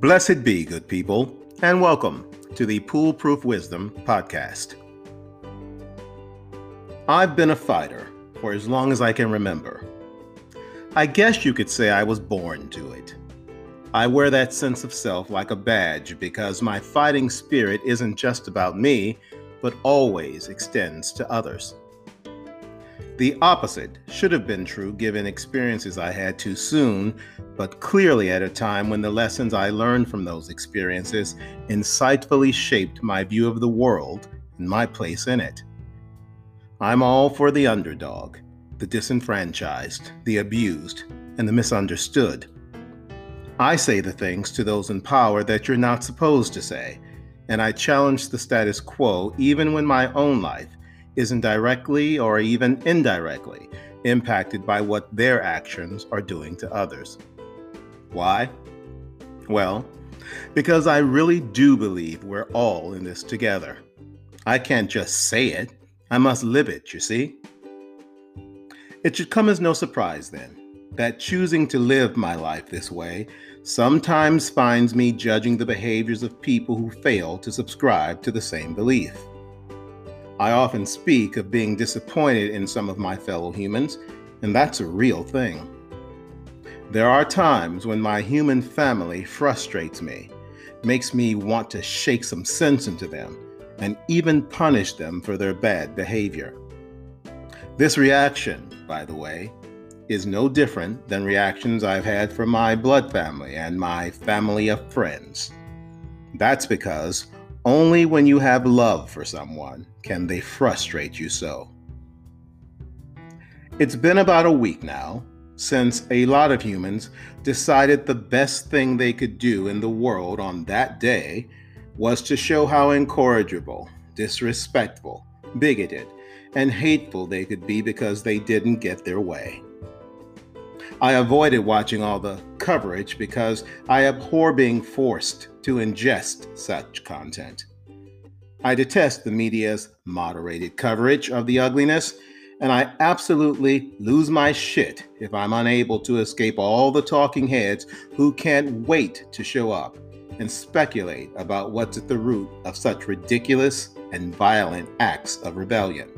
Blessed be, good people, and welcome to the Pool Proof Wisdom podcast. I've been a fighter for as long as I can remember. I guess you could say I was born to it. I wear that sense of self like a badge because my fighting spirit isn't just about me, but always extends to others. The opposite should have been true given experiences I had too soon, but clearly at a time when the lessons I learned from those experiences insightfully shaped my view of the world and my place in it. I'm all for the underdog, the disenfranchised, the abused, and the misunderstood. I say the things to those in power that you're not supposed to say, and I challenge the status quo even when my own life isn't directly or even indirectly impacted by what their actions are doing to others. Why? Well, because I really do believe we're all in this together. I can't just say it, I must live it, you see? It should come as no surprise then that choosing to live my life this way sometimes finds me judging the behaviors of people who fail to subscribe to the same belief. I often speak of being disappointed in some of my fellow humans, and that's a real thing. There are times when my human family frustrates me, makes me want to shake some sense into them, and even punish them for their bad behavior. This reaction, by the way, is no different than reactions I've had from my blood family and my family of friends. That's because only when you have love for someone can they frustrate you so. It's been about a week now since a lot of humans decided the best thing they could do in the world on that day was to show how incorrigible, disrespectful, bigoted, and hateful they could be because they didn't get their way. I avoided watching all the coverage because I abhor being forced to ingest such content. I detest the media's moderated coverage of the ugliness, and I absolutely lose my shit if I'm unable to escape all the talking heads who can't wait to show up and speculate about what's at the root of such ridiculous and violent acts of rebellion.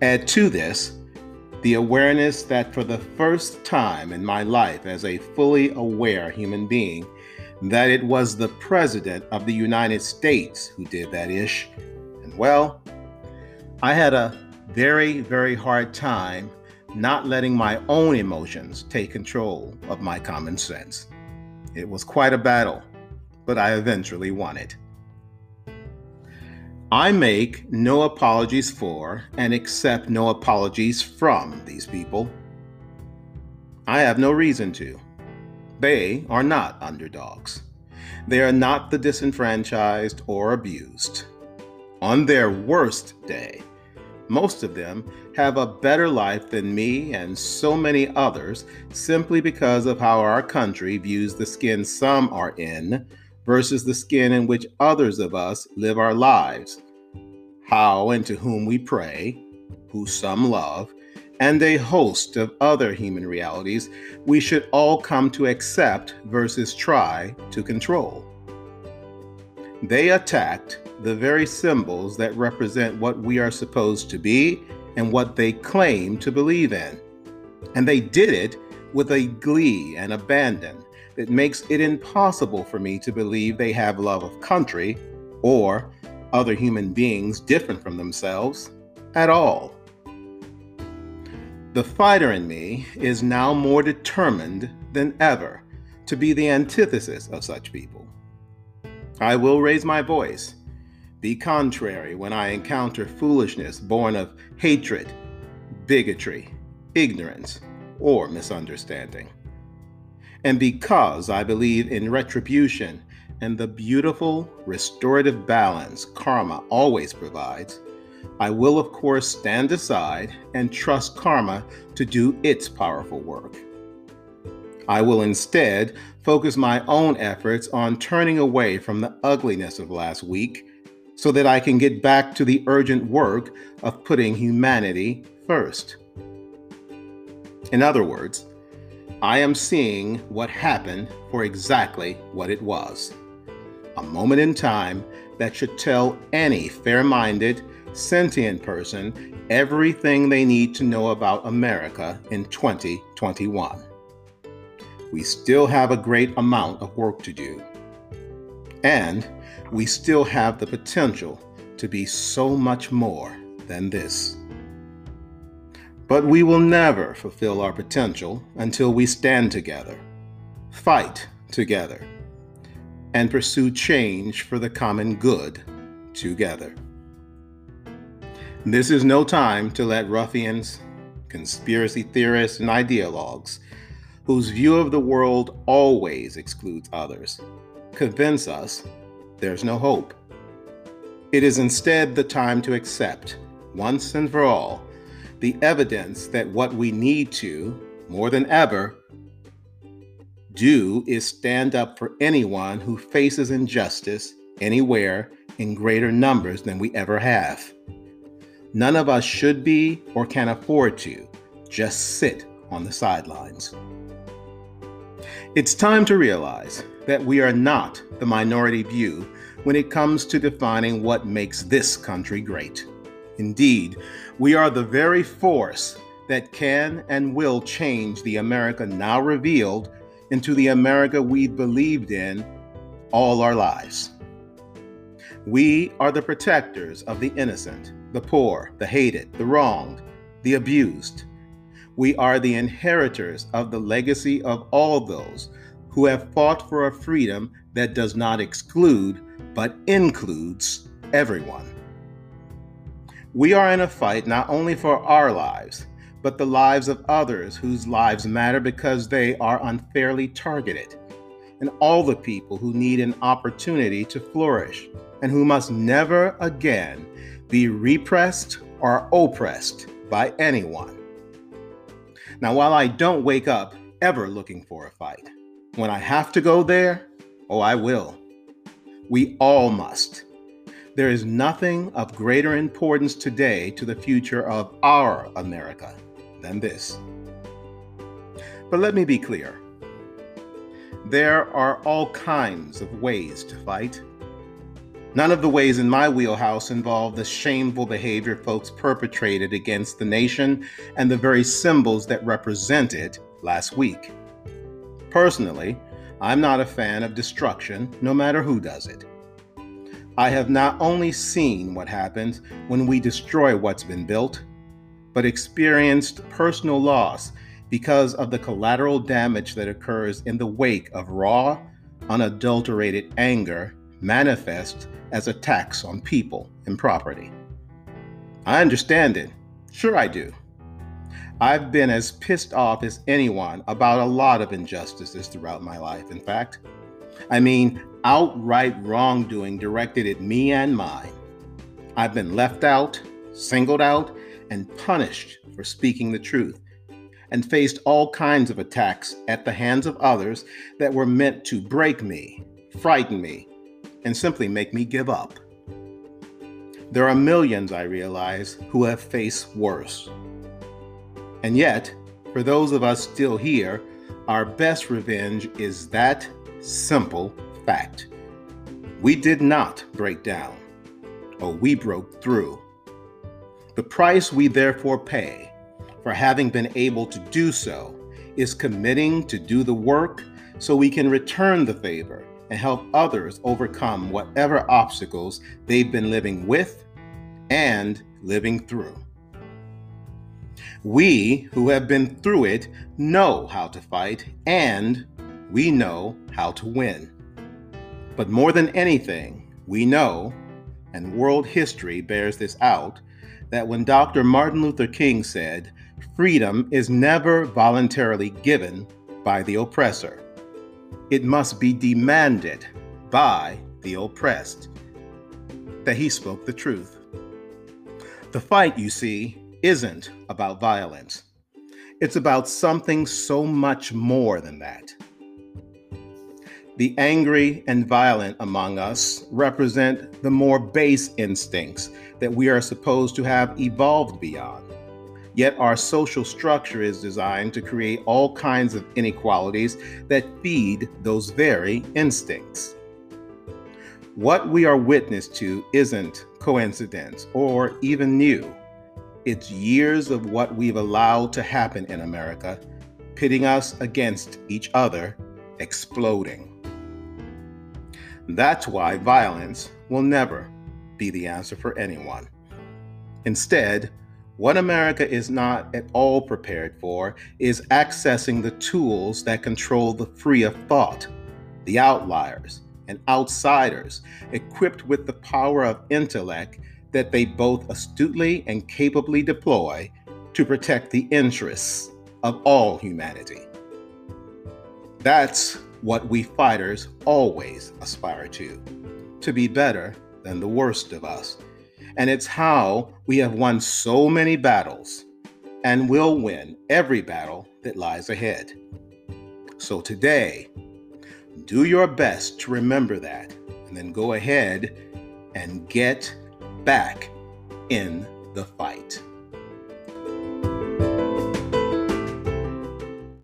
Add to this the awareness that for the first time in my life as a fully aware human being, that it was the President of the United States who did that ish. And well, I had a very, very hard time not letting my own emotions take control of my common sense. It was quite a battle, but I eventually won it. I make no apologies for and accept no apologies from these people. I have no reason to. They are not underdogs. They are not the disenfranchised or abused. On their worst day, most of them have a better life than me and so many others simply because of how our country views the skin some are in versus the skin in which others of us live our lives, how and to whom we pray, who some love, and a host of other human realities we should all come to accept versus try to control. They attacked the very symbols that represent what we are supposed to be and what they claim to believe in. And they did it with a glee and abandon that makes it impossible for me to believe they have love of country or other human beings different from themselves at all. The fighter in me is now more determined than ever to be the antithesis of such people. I will raise my voice, be contrary when I encounter foolishness born of hatred, bigotry, ignorance, or misunderstanding. And because I believe in retribution and the beautiful restorative balance karma always provides, I will, of course, stand aside and trust karma to do its powerful work. I will instead focus my own efforts on turning away from the ugliness of last week so that I can get back to the urgent work of putting humanity first. In other words, I am seeing what happened for exactly what it was a moment in time that should tell any fair minded, sentient person everything they need to know about America in 2021. We still have a great amount of work to do. And we still have the potential to be so much more than this. But we will never fulfill our potential until we stand together, fight together, and pursue change for the common good together. This is no time to let ruffians, conspiracy theorists, and ideologues, whose view of the world always excludes others, convince us there's no hope. It is instead the time to accept, once and for all, the evidence that what we need to, more than ever, do is stand up for anyone who faces injustice anywhere in greater numbers than we ever have. None of us should be or can afford to just sit on the sidelines. It's time to realize that we are not the minority view when it comes to defining what makes this country great. Indeed, we are the very force that can and will change the America now revealed into the America we've believed in all our lives. We are the protectors of the innocent, the poor, the hated, the wronged, the abused. We are the inheritors of the legacy of all those who have fought for a freedom that does not exclude but includes everyone. We are in a fight not only for our lives, but the lives of others whose lives matter because they are unfairly targeted, and all the people who need an opportunity to flourish and who must never again be repressed or oppressed by anyone. Now, while I don't wake up ever looking for a fight, when I have to go there, oh, I will. We all must. There is nothing of greater importance today to the future of our America than this. But let me be clear there are all kinds of ways to fight. None of the ways in my wheelhouse involve the shameful behavior folks perpetrated against the nation and the very symbols that represent it last week. Personally, I'm not a fan of destruction, no matter who does it. I have not only seen what happens when we destroy what's been built, but experienced personal loss because of the collateral damage that occurs in the wake of raw, unadulterated anger manifest as attacks on people and property. I understand it. Sure, I do. I've been as pissed off as anyone about a lot of injustices throughout my life, in fact. I mean, outright wrongdoing directed at me and mine. I've been left out, singled out, and punished for speaking the truth, and faced all kinds of attacks at the hands of others that were meant to break me, frighten me, and simply make me give up. There are millions, I realize, who have faced worse. And yet, for those of us still here, our best revenge is that simple fact. We did not break down, or we broke through. The price we therefore pay for having been able to do so is committing to do the work so we can return the favor and help others overcome whatever obstacles they've been living with and living through. We who have been through it know how to fight and we know how to win. But more than anything, we know, and world history bears this out, that when Dr. Martin Luther King said, freedom is never voluntarily given by the oppressor, it must be demanded by the oppressed, that he spoke the truth. The fight, you see, isn't about violence. It's about something so much more than that. The angry and violent among us represent the more base instincts that we are supposed to have evolved beyond. Yet our social structure is designed to create all kinds of inequalities that feed those very instincts. What we are witness to isn't coincidence or even new. It's years of what we've allowed to happen in America, pitting us against each other, exploding. That's why violence will never be the answer for anyone. Instead, what America is not at all prepared for is accessing the tools that control the free of thought, the outliers, and outsiders equipped with the power of intellect that they both astutely and capably deploy to protect the interests of all humanity. That's what we fighters always aspire to to be better than the worst of us. And it's how we have won so many battles and will win every battle that lies ahead. So today, do your best to remember that, and then go ahead and get back in the fight.